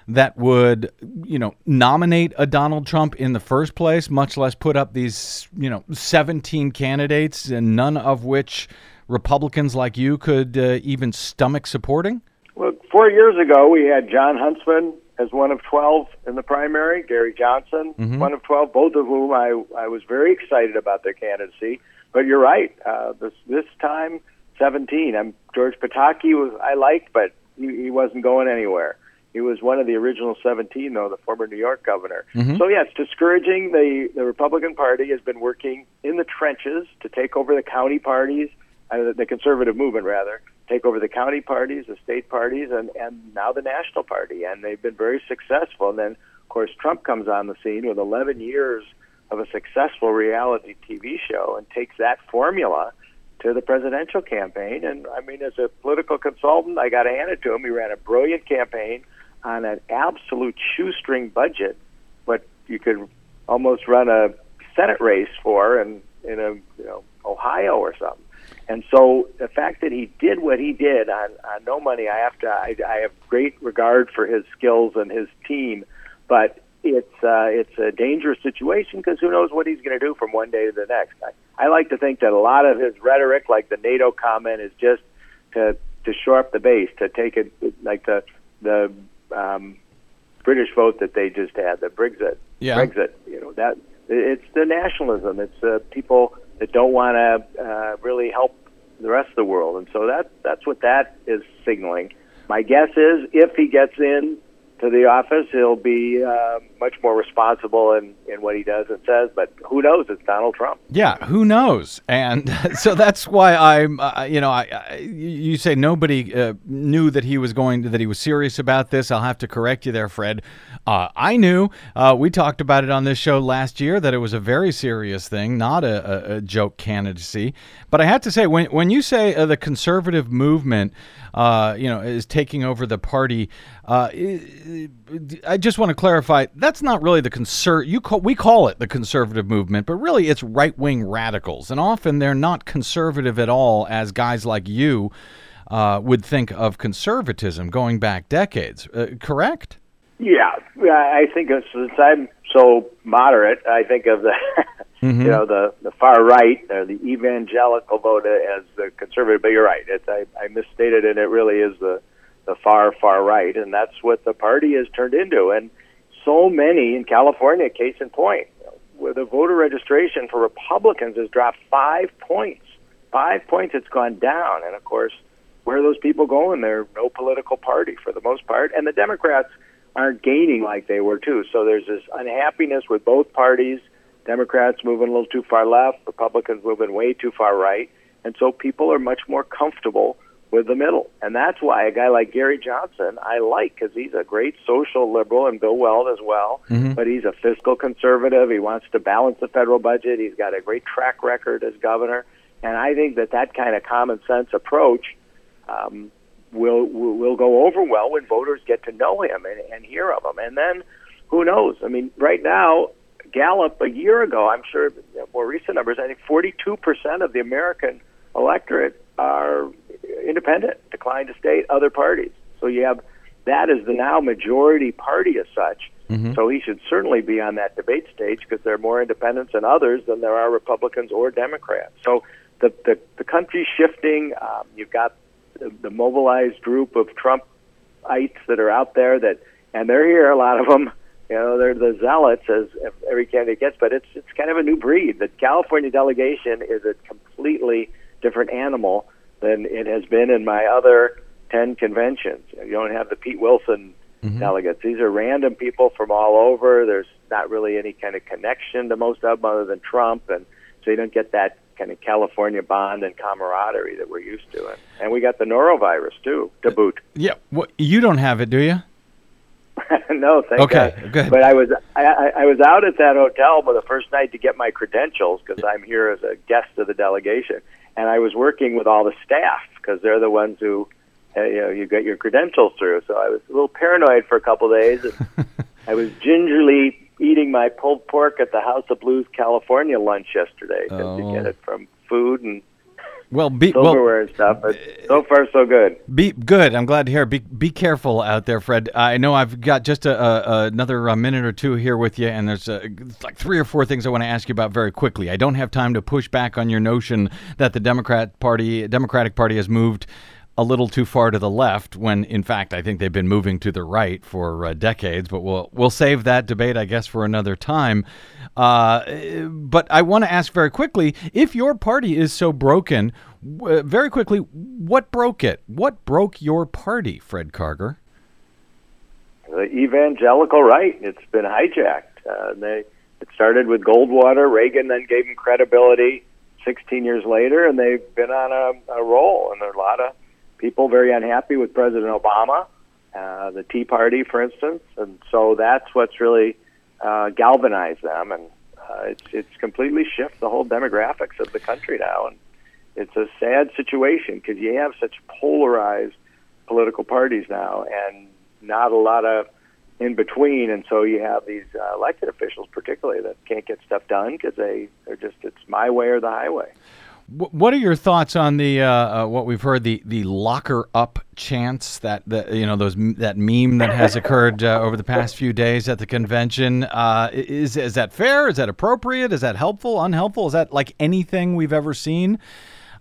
that would, you know, nominate a Donald Trump in the first place, much less put up these, you know, 17 candidates and none of which Republicans like you could uh, even stomach supporting? Well, four years ago, we had Jon Huntsman as one of 12 in the primary, Gary Johnson, mm-hmm. one of 12, both of whom I, I was very excited about their candidacy. But you're right. Uh, this, this time, 17. I'm, George Pataki was I liked, but he, he wasn't going anywhere. He was one of the original 17, though, the former New York governor. Mm-hmm. So, yeah, it's discouraging. The, the Republican Party has been working in the trenches to take over the county parties, uh, the conservative movement, rather, take over the county parties, the state parties, and, and now the national party. And they've been very successful. And then, of course, Trump comes on the scene with 11 years of a successful reality TV show and takes that formula to the presidential campaign. And I mean, as a political consultant, I got to hand it to him. He ran a brilliant campaign on an absolute shoestring budget, what you could almost run a Senate race for in in a you know Ohio or something. And so the fact that he did what he did on, on no money, I have to I, I have great regard for his skills and his team, but it's uh, it's a dangerous situation because who knows what he's going to do from one day to the next. I, I like to think that a lot of his rhetoric, like the NATO comment, is just to to shore up the base, to take it like the the um, British vote that they just had, the Brexit. Yeah. Brexit. You know that it's the nationalism. It's uh, people that don't want to uh, really help the rest of the world. And so that that's what that is signaling. My guess is if he gets in to the office, he'll be uh, much more responsible in, in what he does and says. But who knows? It's Donald Trump. Yeah, who knows? And so that's why I'm, uh, you know, I, I, you say nobody uh, knew that he was going to, that he was serious about this. I'll have to correct you there, Fred. Uh, I knew. Uh, we talked about it on this show last year that it was a very serious thing, not a, a, a joke candidacy. But I had to say, when when you say uh, the conservative movement, you know, is taking over the party. I just want to clarify that's not really the concern. you call, we call it the conservative movement, but really it's right wing radicals, and often they're not conservative at all, as guys like you uh, would think of conservatism going back decades. Uh, correct? Yeah, I think since I'm so moderate, I think of the Mm-hmm. you know the the far right or the evangelical vote as the conservative. But you're right, it's, I, I misstated, and it really is the the far far right, and that's what the party has turned into. And so many in California, case in point, where the voter registration for Republicans has dropped five points. Five points, it's gone down, and of course, where are those people going? They're no political party for the most part, and the Democrats aren't gaining like they were too. So there's this unhappiness with both parties. Democrats moving a little too far left, Republicans moving way too far right, and so people are much more comfortable with the middle. And that's why a guy like Gary Johnson I like because he's a great social liberal and Bill Weld as well, Mm-hmm. but he's a fiscal conservative. He wants to balance the federal budget. He's got a great track record as governor, and I think that that kind of common sense approach um, will, will will go over well when voters get to know him and, and hear of him. And then who knows? I mean, right now, Gallup a year ago, I'm sure more recent numbers, I think 42% of the American electorate are independent, declined to state, other parties. So you have that is the now majority party as such. So he should certainly be on that debate stage because there are more independents and others than there are Republicans or Democrats. So the the, the country's shifting. Um, you've got the, the mobilized group of Trumpites that are out there that, and they're here. A lot of them, you know, they're the zealots as every candidate gets. But it's it's kind of a new breed. The California delegation is a completely different animal than it has been in my other ten conventions. You don't have the Pete Wilson mm-hmm. delegates. These are random people from all over. There's not really any kind of connection to most of them other than Trump, and so you don't get that kind of California bond and camaraderie that we're used to. And, and we got the norovirus too to boot. Uh, yeah. Well, you don't have it, do you? no, thank you. Okay, God. good. But I was I, I, I was out at that hotel for the first night to get my credentials because I'm here as a guest of the delegation, and I was working with all the staff because they're the ones who uh, you know you get your credentials through. So I was a little paranoid for a couple of days. I was gingerly eating my pulled pork at the House of Blues California lunch yesterday Oh. you get it from food and Well, be well. and stuff. But so far, so good. Be good. I'm glad to hear. Be be careful out there, Fred. I know I've got just a, a, another uh minute or two here with you, and there's uh like three or four things I want to ask you about very quickly. I don't have time to push back on your notion that the Democrat Party, Democratic Party, has moved a little too far to the left, when in fact I think they've been moving to the right for uh, decades. But we'll we'll save that debate, I guess, for another time. Uh, but I want to ask very quickly if your party is so broken. w- very quickly, what broke it? What broke your party, Fred Karger? the evangelical right. It's been hijacked. Uh, they it started with Goldwater. Reagan then gave them credibility. 16 years later, and they've been on a, a roll. And there are a lot of people very unhappy with President Obama, uh, the Tea Party, for instance, and so that's what's really uh, galvanized them. And uh, it's it's completely shifted the whole demographics of the country now, and it's a sad situation because you have such polarized political parties now, and not a lot of in between, and so you have these uh, elected officials, particularly, that can't get stuff done because they they're just it's my way or the highway. Wh- What are your thoughts on the uh, uh, what we've heard the the locker up chants that the you know those that meme that has occurred uh, over the past few days at the convention? Uh, is is that fair? Is that appropriate? Is that helpful? Unhelpful? Is that like anything we've ever seen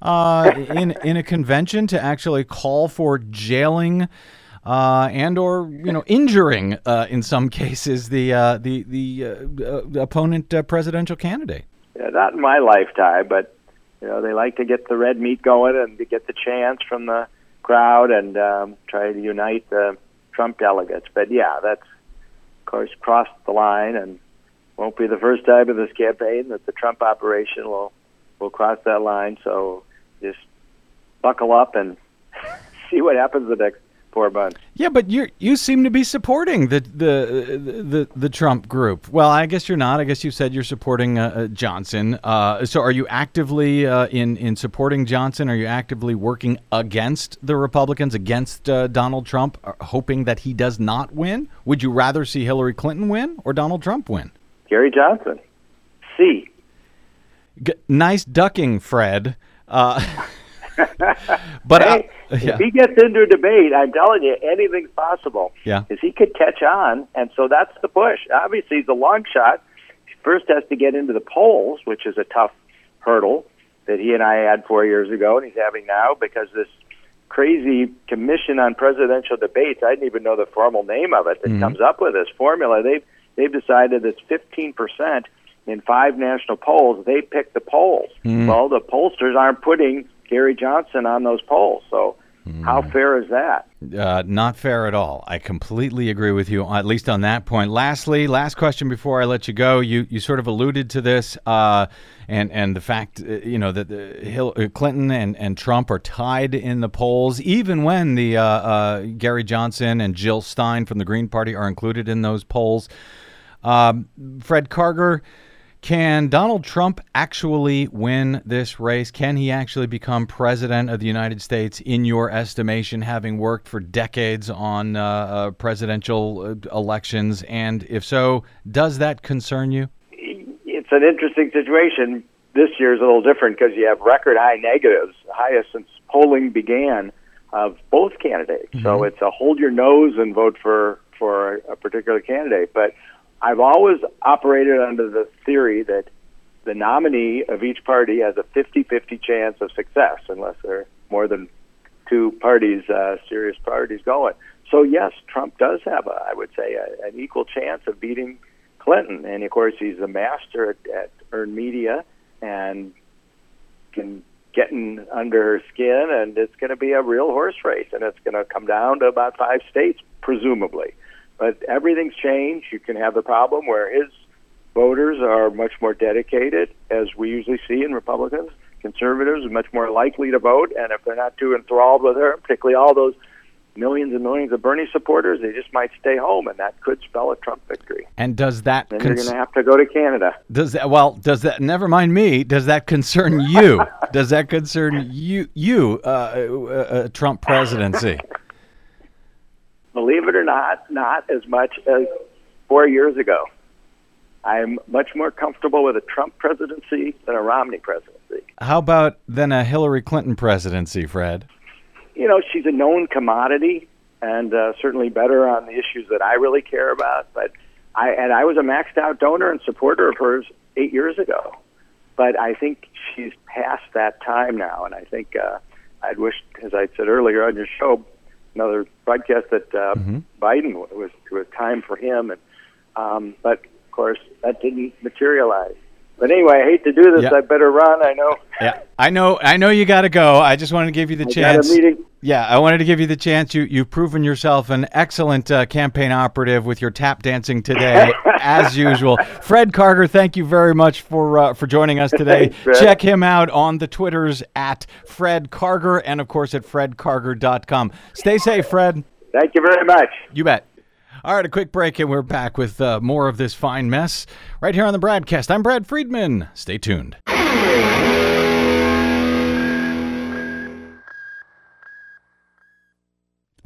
uh, in in a convention to actually call for jailing? Uh, and or you know injuring uh, in some cases the uh, the the uh, opponent presidential candidate. yeah, not in my lifetime, but you know they like to get the red meat going and to get the chants from the crowd and um, try to unite the Trump delegates. But yeah, that's of course crossed the line and won't be the first time in this campaign that the Trump operation will will cross that line. So just buckle up and see what happens the next four months. Yeah, but you you seem to be supporting the the the the Trump group. Well, I guess you're not. I guess you said you're supporting uh, uh, Johnson. Uh, so, are you actively uh, in in supporting Johnson? Are you actively working against the Republicans, against uh, Donald Trump, uh, hoping that he does not win? Would you rather see Hillary Clinton win or Donald Trump win? Gary Johnson, C. G- nice ducking, Fred. but hey, uh, yeah. if he gets into a debate, I'm telling you, anything's possible. Yeah. Because he could catch on, and so that's the push. Obviously, he's a long shot. He first has to get into the polls, which is a tough hurdle that he and I had four years ago, and he's having now because this crazy commission on presidential debates. I didn't even know the formal name of it that Mhm. comes up with this formula. They've they've decided it's 15 percent in five national polls. They pick the polls. Mm. Well, the pollsters aren't putting Gary Johnson on those polls. So how fair is that? Uh, not fair at all. I completely agree with you, at least on that point. Lastly, last question before I let you go. You you sort of alluded to this, uh, and and the fact uh, you know that the Hill, uh, Clinton and, and Trump are tied in the polls, even when the uh, uh, Gary Johnson and Jill Stein from the Green Party are included in those polls. Um, Fred Karger. Can Donald Trump actually win this race? Can he actually become president of the United States, in your estimation, having worked for decades on uh, uh, presidential uh, elections? And if so, does that concern you? It's an interesting situation. This year is a little different because you have record high negatives, highest since polling began of both candidates. So it's a hold your nose and vote for for a particular candidate. But I've always operated under the theory that the nominee of each party has a 50-50 chance of success unless there are more than two parties, uh, serious parties going. So yes, Trump does have, a, I would say, a, an equal chance of beating Clinton, and of course he's a master at, at earned media and can get in under her skin, and it's going to be a real horse race, and it's going to come down to about five states, presumably. But everything's changed. You can have the problem where his voters are much more dedicated, as we usually see in Republicans. Conservatives are much more likely to vote, and if they're not too enthralled with her, particularly all those millions and millions of Bernie supporters, they just might stay home, and that could spell a Trump victory. And does that Then you're going to have to go to Canada. does that well does that never mind me? Does that concern you? does that concern you? You uh, uh, uh, Trump presidency? Believe it or not, not as much as four years ago. I'm much more comfortable with a Trump presidency than a Romney presidency. How about then a Hillary Clinton presidency, Fred? You know, she's a known commodity and uh, certainly better on the issues that I really care about. But I and I was a maxed out donor and supporter of hers eight years ago. But I think she's past that time now, and I think uh, I'd wish, as I said earlier on your show, another broadcast that uh, Biden was it was time for him, and um, but of course that didn't materialize. But anyway, I hate to do this. Yeah. I better run. I know. Yeah, I know. I know you got to go. I just wanted to give you the I chance. meeting. Yeah, I wanted to give you the chance. You you've proven yourself an excellent uh, campaign operative with your tap dancing today, as usual. Fred Karger, thank you very much for uh, for joining us today. Thanks, Check him out on the Twitters at Fred Karger and of course at fredkarger.com. Stay safe, Fred. Thank you very much. You bet. All right, a quick break, and we're back with uh, more of this fine mess right here on the BradCast. I'm Brad Friedman. Stay tuned.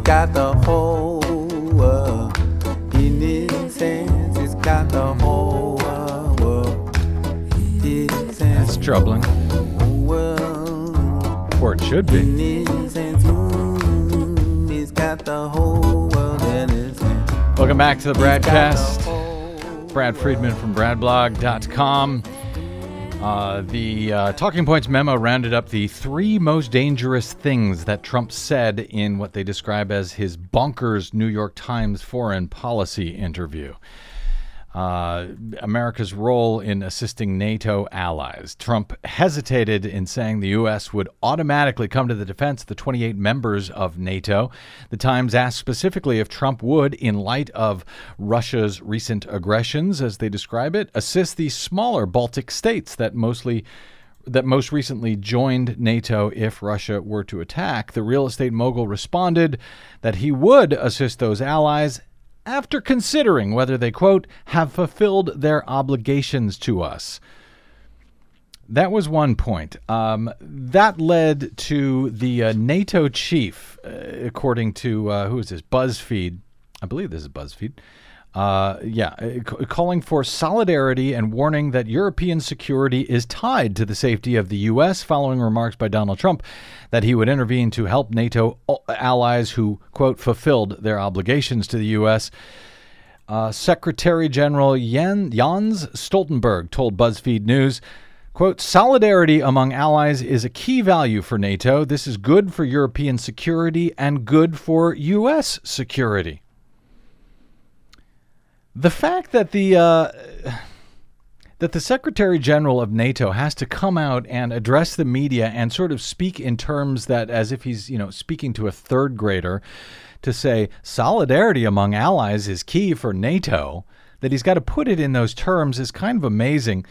Mm, got the whole world in his hands. He's got the whole world his hands. That's troubling. World or it should be. In his hands. He's got the whole world in his hands. Welcome back to the BradCast. Brad Friedman from BradBlog.com. Uh, the uh, Talking Points memo rounded up the three most dangerous things that Trump said in what they describe as his bonkers New York Times foreign policy interview uh, America's role in assisting NATO allies. Trump hesitated in saying the U.S. would automatically come to the defense of the 28 members of NATO. The Times asked specifically if Trump would, in light of Russia's recent aggressions, as they describe it, assist the smaller Baltic states that mostly that most recently joined NATO if Russia were to attack. The real estate mogul responded that he would assist those allies after considering whether they, quote, have fulfilled their obligations to us. That was one point. Um, that led to the uh, NATO chief, uh, according to, uh, who is this? BuzzFeed. I believe this is BuzzFeed. Uh, yeah, uh, calling for solidarity and warning that European security is tied to the safety of the U.S. following remarks by Donald Trump that he would intervene to help NATO allies who, quote, fulfilled their obligations to the U.S. Uh, Secretary General Jens Stoltenberg told BuzzFeed News. Quote, solidarity among allies is a key value for NATO. This is good for European security and good for U.S. security. The fact that the uh, that the Secretary General of NATO has to come out and address the media and sort of speak in terms that as if he's you know speaking to a third grader, to say solidarity among allies is key for NATO. That he's got to put it in those terms is kind of amazing.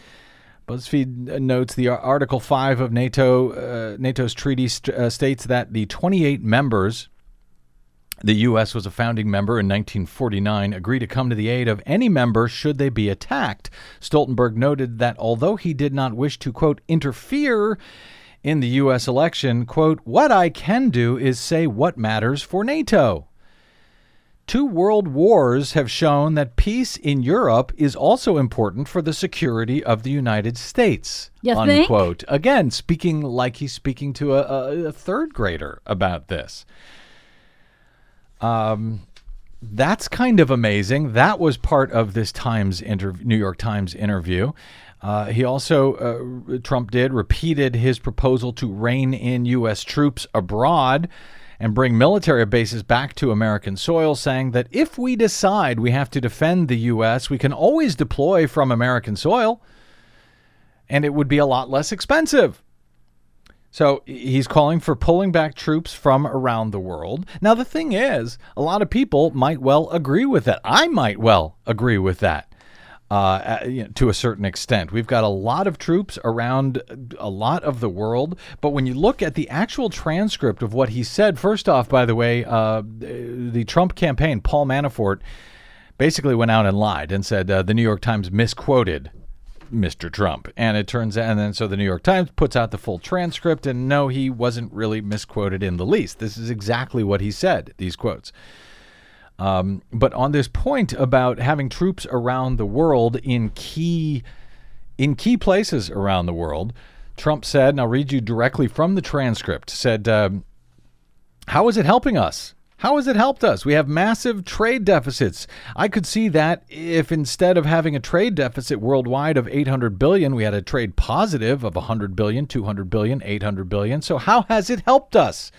BuzzFeed notes the Article 5 of NATO uh, NATO's treaty st- uh, states that the 28 members the U.S. was a founding member in 1949, agreed to come to the aid of any member should they be attacked. Stoltenberg noted that although he did not wish to, quote, interfere in the U.S. election, quote, what I can do is say what matters for NATO. Two world wars have shown that peace in Europe is also important for the security of the United States. You unquote. Think? Again, speaking like he's speaking to a, a, a third grader about this. Um, that's kind of amazing. That was part of this Times interv- New York Times interview. Uh, he also, uh, Trump did, repeated his proposal to rein in U.S. troops abroad and bring military bases back to American soil, saying that if we decide we have to defend the U.S., we can always deploy from American soil and it would be a lot less expensive. So he's calling for pulling back troops from around the world. Now, the thing is, a lot of people might well agree with that. I might well agree with that. Uh, to a certain extent. We've got a lot of troops around a lot of the world, but when you look at the actual transcript of what he said, first off, by the way, uh, the Trump campaign, Paul Manafort, basically went out and lied and said uh, the New York Times misquoted Mr. Trump. And it turns out, and then so the New York Times puts out the full transcript, and no, he wasn't really misquoted in the least. This is exactly what he said, these quotes. Um, but on this point about having troops around the world in key in key places around the world, Trump said, and I'll read you directly from the transcript, said, um, How is it helping us? How has it helped us? We have massive trade deficits. I could see that if instead of having a trade deficit worldwide of 800 billion, we had a trade positive of 100 billion, 200 billion, 800 billion. So how has it helped us?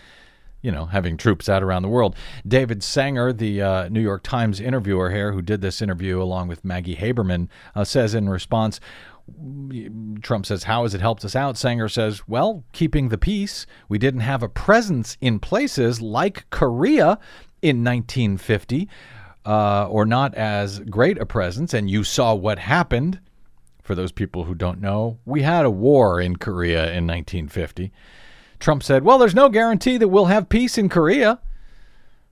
You know, having troops out around the world. David Sanger, the uh, New York Times interviewer here, who did this interview along with Maggie Haberman, uh, says in response, Trump says, How has it helped us out? Sanger says, Well, keeping the peace. We didn't have a presence in places like Korea in 1950, uh, or not as great a presence. And you saw what happened. For those people who don't know, we had a war in Korea in 1950. Trump said, Well, there's no guarantee that we'll have peace in Korea.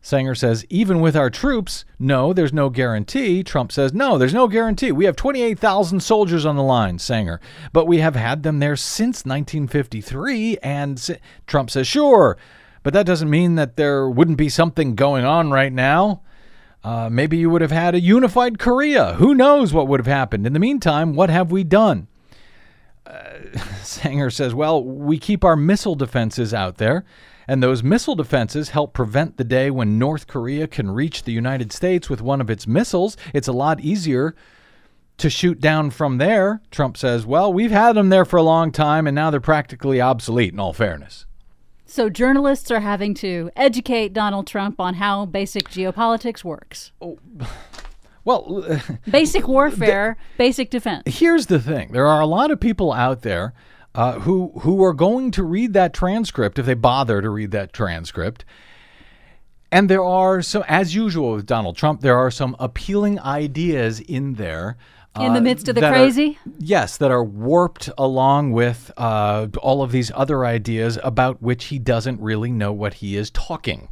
Sanger says, even with our troops, no, there's no guarantee. Trump says, no, there's no guarantee. We have 28,000 soldiers on the line, Sanger, but we have had them there since 1953. And Trump says, sure, but that doesn't mean that there wouldn't be something going on right now. Uh, maybe you would have had a unified Korea. Who knows what would have happened? In the meantime, what have we done? Sanger says, well, we keep our missile defenses out there, and those missile defenses help prevent the day when North Korea can reach the United States with one of its missiles. It's a lot easier to shoot down from there. Trump says, well, we've had them there for a long time, and now they're practically obsolete, in all fairness. So journalists are having to educate Donald Trump on how basic geopolitics works. Oh. Well, basic warfare, the, basic defense. Here's the thing: there are a lot of people out there uh, who who are going to read that transcript if they bother to read that transcript. And there are some, as usual with Donald Trump, there are some appealing ideas in there. In the uh, midst of the crazy? Are, yes, that are warped along with uh, all of these other ideas about which he doesn't really know what he is talking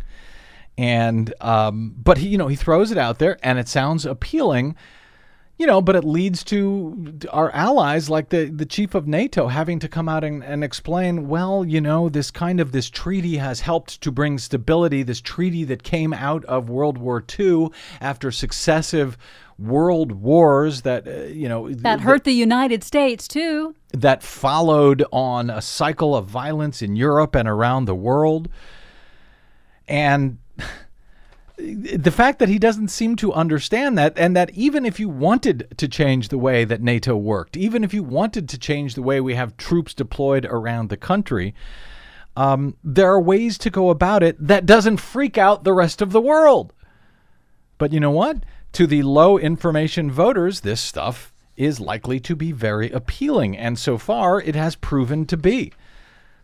and um, but he you know he throws it out there and it sounds appealing you know but it leads to our allies like the the chief of nato having to come out and, and explain well you know this kind of this treaty has helped to bring stability this treaty that came out of world war ii after successive world wars that uh, you know that hurt the United States too. that followed on a cycle of violence in Europe and around the world. And the fact that he doesn't seem to understand that, and that even if you wanted to change the way that NATO worked, even if you wanted to change the way we have troops deployed around the country, um, there are ways to go about it that doesn't freak out the rest of the world. But you know what? To the low information voters, this stuff is likely to be very appealing, and so far it has proven to be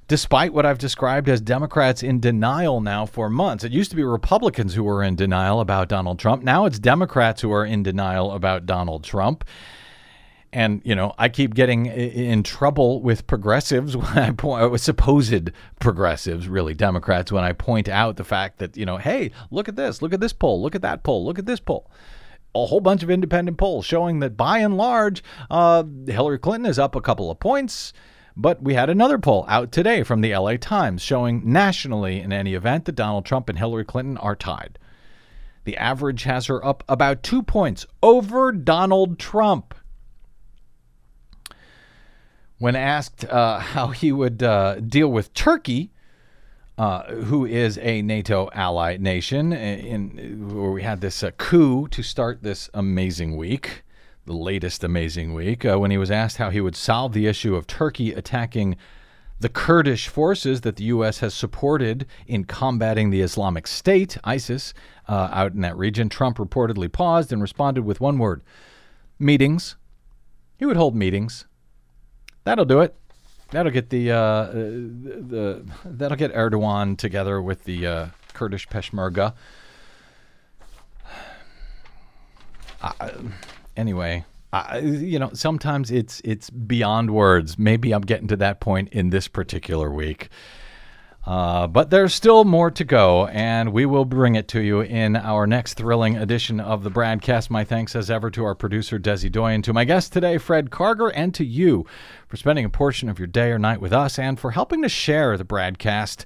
despite what I've described as Democrats in denial now for months. It used to be Republicans who were in denial about Donald Trump. Now it's Democrats who are in denial about Donald Trump. And, you know, I keep getting in trouble with progressives when I point, uh, supposed progressives, really Democrats, when I point out the fact that, you know, hey, look at this, look at this poll, look at that poll, look at this poll a whole bunch of independent polls showing that by and large, uh, Hillary Clinton is up a couple of points. But we had another poll out today from the LA Times showing nationally, in any event, that Donald Trump and Hillary Clinton are tied. The average has her up about two points over Donald Trump. When asked uh, how he would uh, deal with Turkey, uh, who is a NATO ally nation, in, in where we had this uh, coup to start this amazing week, the latest amazing week uh, when he was asked how he would solve the issue of Turkey attacking the Kurdish forces that the U.S. has supported in combating the Islamic State, ISIS, uh, out in that region. Trump reportedly paused and responded with one word meetings. He would hold meetings. That'll do it. That'll get the, uh, the, the that'll get Erdogan together with the uh, Kurdish Peshmerga. Uh, anyway, I, you know, sometimes it's it's beyond words. Maybe I'm getting to that point in this particular week. Uh, but there's still more to go, and we will bring it to you in our next thrilling edition of the BradCast. My thanks, as ever, to our producer, Desi Doyen, to my guest today, Fred Karger, and to you for spending a portion of your day or night with us and for helping to share the BradCast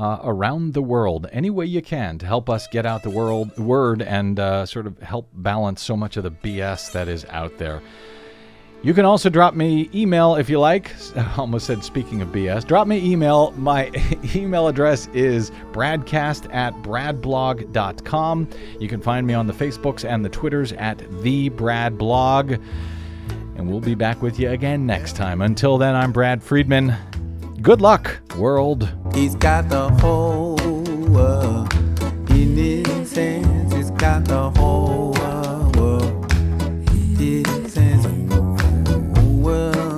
uh, around the world any way you can to help us get out the world word and uh, sort of help balance so much of the BS that is out there. You can also drop me email if you like. I almost said speaking of BS. Drop me email. My email address is bradcast at bradblog.com. You can find me on the Facebooks and the Twitters at the Brad Blog. And we'll be back with you again next time. Until then, I'm Brad Friedman. Good luck, world. He's got the whole world in his hands. He's got the whole world in his hands. World.